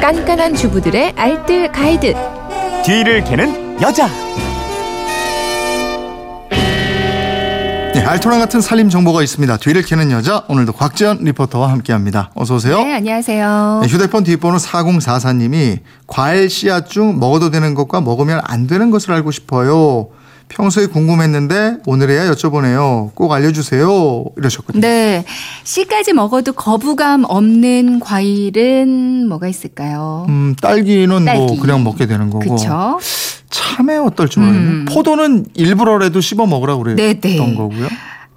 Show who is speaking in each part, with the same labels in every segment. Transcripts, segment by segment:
Speaker 1: 깐깐한 주부들의 알뜰 가이드.
Speaker 2: 뒤를 캐는 여자.
Speaker 3: 네, 알토란 같은 살림 정보가 있습니다. 뒤를 캐는 여자 오늘도 곽지연 리포터와 함께합니다. 어서 오세요.
Speaker 1: 네, 안녕하세요.
Speaker 3: 네, 휴대폰 뒷번호 4044님이 과일 씨앗 중 먹어도 되는 것과 먹으면 안 되는 것을 알고 싶어요. 평소에 궁금했는데 오늘에야 여쭤보네요. 꼭 알려주세요. 이러셨거든요.
Speaker 1: 네. 씨까지 먹어도 거부감 없는 과일은 뭐가 있을까요?
Speaker 3: 음, 딸기는
Speaker 1: 딸기.
Speaker 3: 뭐 그냥 먹게 되는 거고.
Speaker 1: 그쵸?
Speaker 3: 참외 어떨지 모르겠네.
Speaker 1: 음.
Speaker 3: 포도는 일부러라도 씹어 먹으라고 그랬던
Speaker 1: 네네.
Speaker 3: 거고요.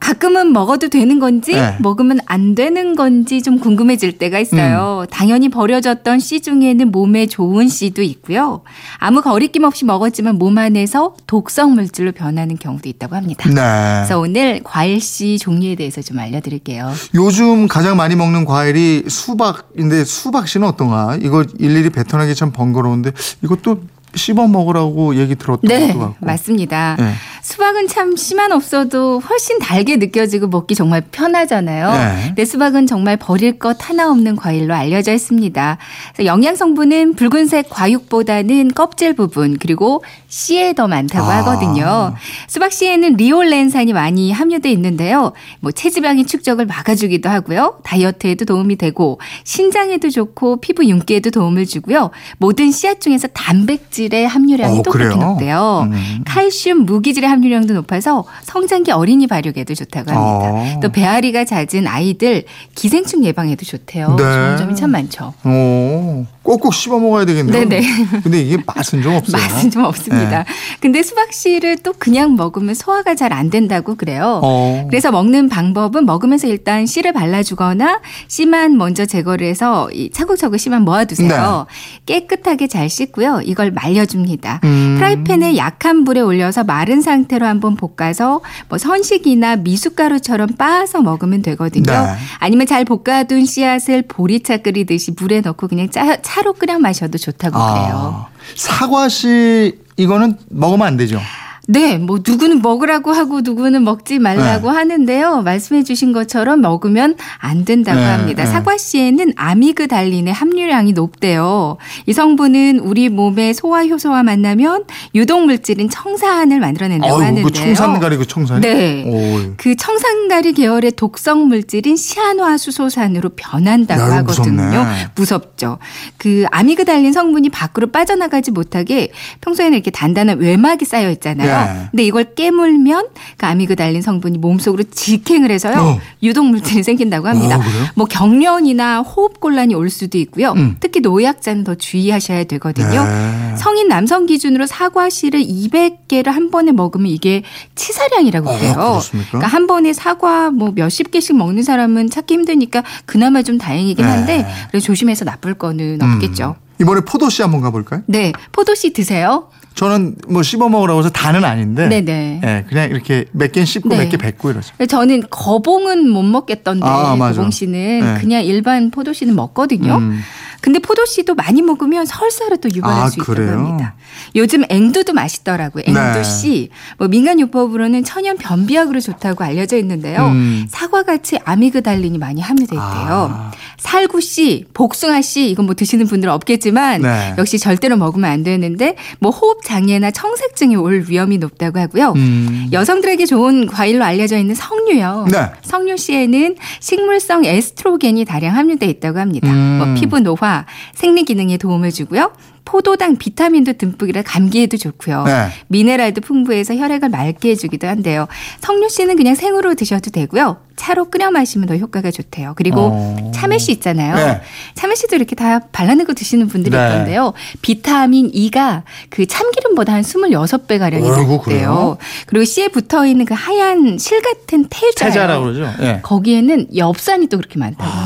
Speaker 1: 가끔은 먹어도 되는 건지
Speaker 3: 네.
Speaker 1: 먹으면 안 되는 건지 좀 궁금해질 때가 있어요.
Speaker 3: 음.
Speaker 1: 당연히 버려졌던 씨 중에는 몸에 좋은 씨도 있고요. 아무 거리낌 없이 먹었지만 몸 안에서 독성 물질로 변하는 경우도 있다고 합니다.
Speaker 3: 네.
Speaker 1: 그래서 오늘 과일 씨 종류에 대해서 좀 알려드릴게요.
Speaker 3: 요즘 가장 많이 먹는 과일이 수박인데 수박 씨는 어떤가? 이거 일일이 뱉어내기 참 번거로운데 이것도 씹어 먹으라고 얘기 들었던
Speaker 1: 네,
Speaker 3: 것도 같고.
Speaker 1: 맞습니다.
Speaker 3: 네.
Speaker 1: 수박은 참 씨만 없어도 훨씬 달게 느껴지고 먹기 정말 편하잖아요.
Speaker 3: 네.
Speaker 1: 근데 수박은 정말 버릴 것 하나 없는 과일로 알려져 있습니다. 영양 성분은 붉은색 과육보다는 껍질 부분 그리고 씨에 더 많다고
Speaker 3: 아.
Speaker 1: 하거든요. 수박 씨에는 리올렌산이 많이 함유돼 있는데요. 뭐 체지방의 축적을 막아주기도 하고요. 다이어트에도 도움이 되고 신장에도 좋고 피부 윤기에도 도움을 주고요. 모든 씨앗 중에서 단백질 의 함유량이
Speaker 3: 어,
Speaker 1: 똑같이? 높대요.
Speaker 3: 음.
Speaker 1: 칼슘, 무기질의 함유량도 높아서 성장기 어린이 발육에도 좋다고 합니다.
Speaker 3: 어.
Speaker 1: 또 배앓이가 잦은 아이들 기생충 예방에도 좋대요.
Speaker 3: 네.
Speaker 1: 좋은 점이 참 많죠.
Speaker 3: 오, 꼭꼭 씹어 먹어야 되겠네요.
Speaker 1: 네네.
Speaker 3: 근데 이게 맛은 좀 없어요.
Speaker 1: 맛은 좀 없습니다.
Speaker 3: 네.
Speaker 1: 근데 수박 씨를 또 그냥 먹으면 소화가 잘 안 된다고 그래요.
Speaker 3: 어.
Speaker 1: 그래서 먹는 방법은 먹으면서 일단 씨를 발라주거나 씨만 먼저 제거를 해서 이 차곡차곡 씨만 모아두세요. 깨끗하게 잘 씻고요. 이걸 말려줍니다.
Speaker 3: 음.
Speaker 1: 프라이팬에 약한 불에 올려서 마른 상태로 한번 볶아서 뭐 선식이나 미숫가루처럼 빻아서 먹으면 되거든요.
Speaker 3: 네.
Speaker 1: 아니면 잘 볶아둔 씨앗을 보리차 끓이듯이 물에 넣고 그냥 짜, 차로 끓여 마셔도 좋다고 그래요.
Speaker 3: 아, 사과 씨 이거는 먹으면 안 되죠.
Speaker 1: 네, 뭐 누구는 먹으라고 하고 누구는 먹지 말라고
Speaker 3: 네.
Speaker 1: 하는데요. 말씀해 주신 것처럼 먹으면 안 된다고
Speaker 3: 네,
Speaker 1: 합니다.
Speaker 3: 네.
Speaker 1: 사과씨에는 아미그달린의 함유량이 높대요. 이 성분은 우리 몸의 소화 효소와 만나면 유독 물질인 청산을 만들어낸다고
Speaker 3: 아유,
Speaker 1: 하는데요.
Speaker 3: 그 청산가리 그 청산.
Speaker 1: 네.
Speaker 3: 오.
Speaker 1: 그 청산가리 계열의 독성 물질인 시안화수소산으로 변한다고
Speaker 3: 야, 이거
Speaker 1: 하거든요.
Speaker 3: 무섭네.
Speaker 1: 무섭죠. 그 아미그달린 성분이 밖으로 빠져나가지 못하게 평소에는 이렇게 단단한 외막이 쌓여 있잖아요.
Speaker 3: 네.
Speaker 1: 근데 이걸 깨물면 그 아미그달린 성분이 몸속으로 직행을 해서요.
Speaker 3: 어.
Speaker 1: 유독 물질이 생긴다고 합니다.
Speaker 3: 어?
Speaker 1: 뭐 경련이나 호흡 곤란이 올 수도 있고요.
Speaker 3: 음.
Speaker 1: 특히 노약자는 더 주의하셔야 되거든요.
Speaker 3: 네.
Speaker 1: 성인 남성 기준으로 사과 씨를 200개를 한 번에 먹으면 이게 치사량이라고
Speaker 3: 어,
Speaker 1: 그래요.
Speaker 3: 그렇습니까?
Speaker 1: 그러니까 한 번에 사과 뭐 몇십 개씩 먹는 사람은 찾기 힘드니까 그나마 좀 다행이긴
Speaker 3: 네.
Speaker 1: 한데 그래서 조심해서 나쁠 거는
Speaker 3: 음.
Speaker 1: 없겠죠.
Speaker 3: 이번에 포도 씨 한번 가볼까요?
Speaker 1: 네, 포도씨 드세요.
Speaker 3: 저는 뭐 씹어 먹으라고 해서 다는 아닌데.
Speaker 1: 네네.
Speaker 3: 예, 그냥 이렇게 몇개 씹고
Speaker 1: 네.
Speaker 3: 몇개 뱉고 이러죠.
Speaker 1: 저는 거봉은 못 먹겠던데
Speaker 3: 아.
Speaker 1: 거봉 씨는
Speaker 3: 네.
Speaker 1: 그냥 일반 포도 씨는 먹거든요.
Speaker 3: 음.
Speaker 1: 근데 포도 씨도 많이 먹으면 설사를 또 유발할
Speaker 3: 아,
Speaker 1: 수 있다고
Speaker 3: 그래요?
Speaker 1: 합니다. 요즘 앵두도 맛있더라고요.
Speaker 3: 네.
Speaker 1: 앵두 씨. 뭐 민간 요법으로는 천연 변비약으로 좋다고 알려져 있는데요.
Speaker 3: 음.
Speaker 1: 사과 같이 아미그달린이 많이 함유돼 있대요.
Speaker 3: 아.
Speaker 1: 살구 씨, 복숭아 씨 이건 뭐 드시는 분들은 없겠지만
Speaker 3: 네.
Speaker 1: 역시 절대로 먹으면 안 되는데 뭐 호흡 장애나 청색증이 올 위험이 높다고 하고요.
Speaker 3: 음.
Speaker 1: 여성들에게 좋은 과일로 알려져 있는 석류요.
Speaker 3: 네.
Speaker 1: 석류 씨에는 식물성 에스트로겐이 다량 함유돼 있다고 합니다.
Speaker 3: 음.
Speaker 1: 뭐 피부 노화, 생리 기능에 도움을 주고요. 포도당 비타민도 듬뿍이라 감기에도 좋고요.
Speaker 3: 네.
Speaker 1: 미네랄도 풍부해서 혈액을 맑게 해주기도 한데요. 석류 씨는 그냥 생으로 드셔도 되고요. 차로 끓여 마시면 더 효과가 좋대요. 그리고
Speaker 3: 어.
Speaker 1: 참외 씨 있잖아요.
Speaker 3: 네.
Speaker 1: 참외 씨도 이렇게 다 발라내고 드시는 분들이
Speaker 3: 네.
Speaker 1: 있던데요. 비타민 E가 그 참기름보다 한 26배 가량이? 높대요. 그리고 씨에 붙어 있는 그 하얀 실 같은 태자요.
Speaker 3: 태자라고 그러죠. 예.
Speaker 1: 거기에는 엽산이 또 그렇게 많다고.
Speaker 3: 아,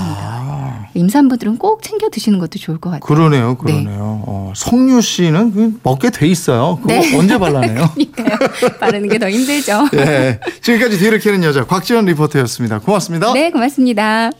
Speaker 1: 임산부들은 꼭 챙겨 드시는 것도 좋을 것 같아요.
Speaker 3: 그러네요, 그러네요. 어, 석류 씨는 그 먹게 돼 있어요. 그거
Speaker 1: 네.
Speaker 3: 언제 발라내요?
Speaker 1: 그러니까요. 바르는 게 더 힘들죠.
Speaker 3: 예. 지금까지 뒤를 캐는 여자 곽지연 리포터였습니다. 고맙습니다.
Speaker 1: 네, 고맙습니다.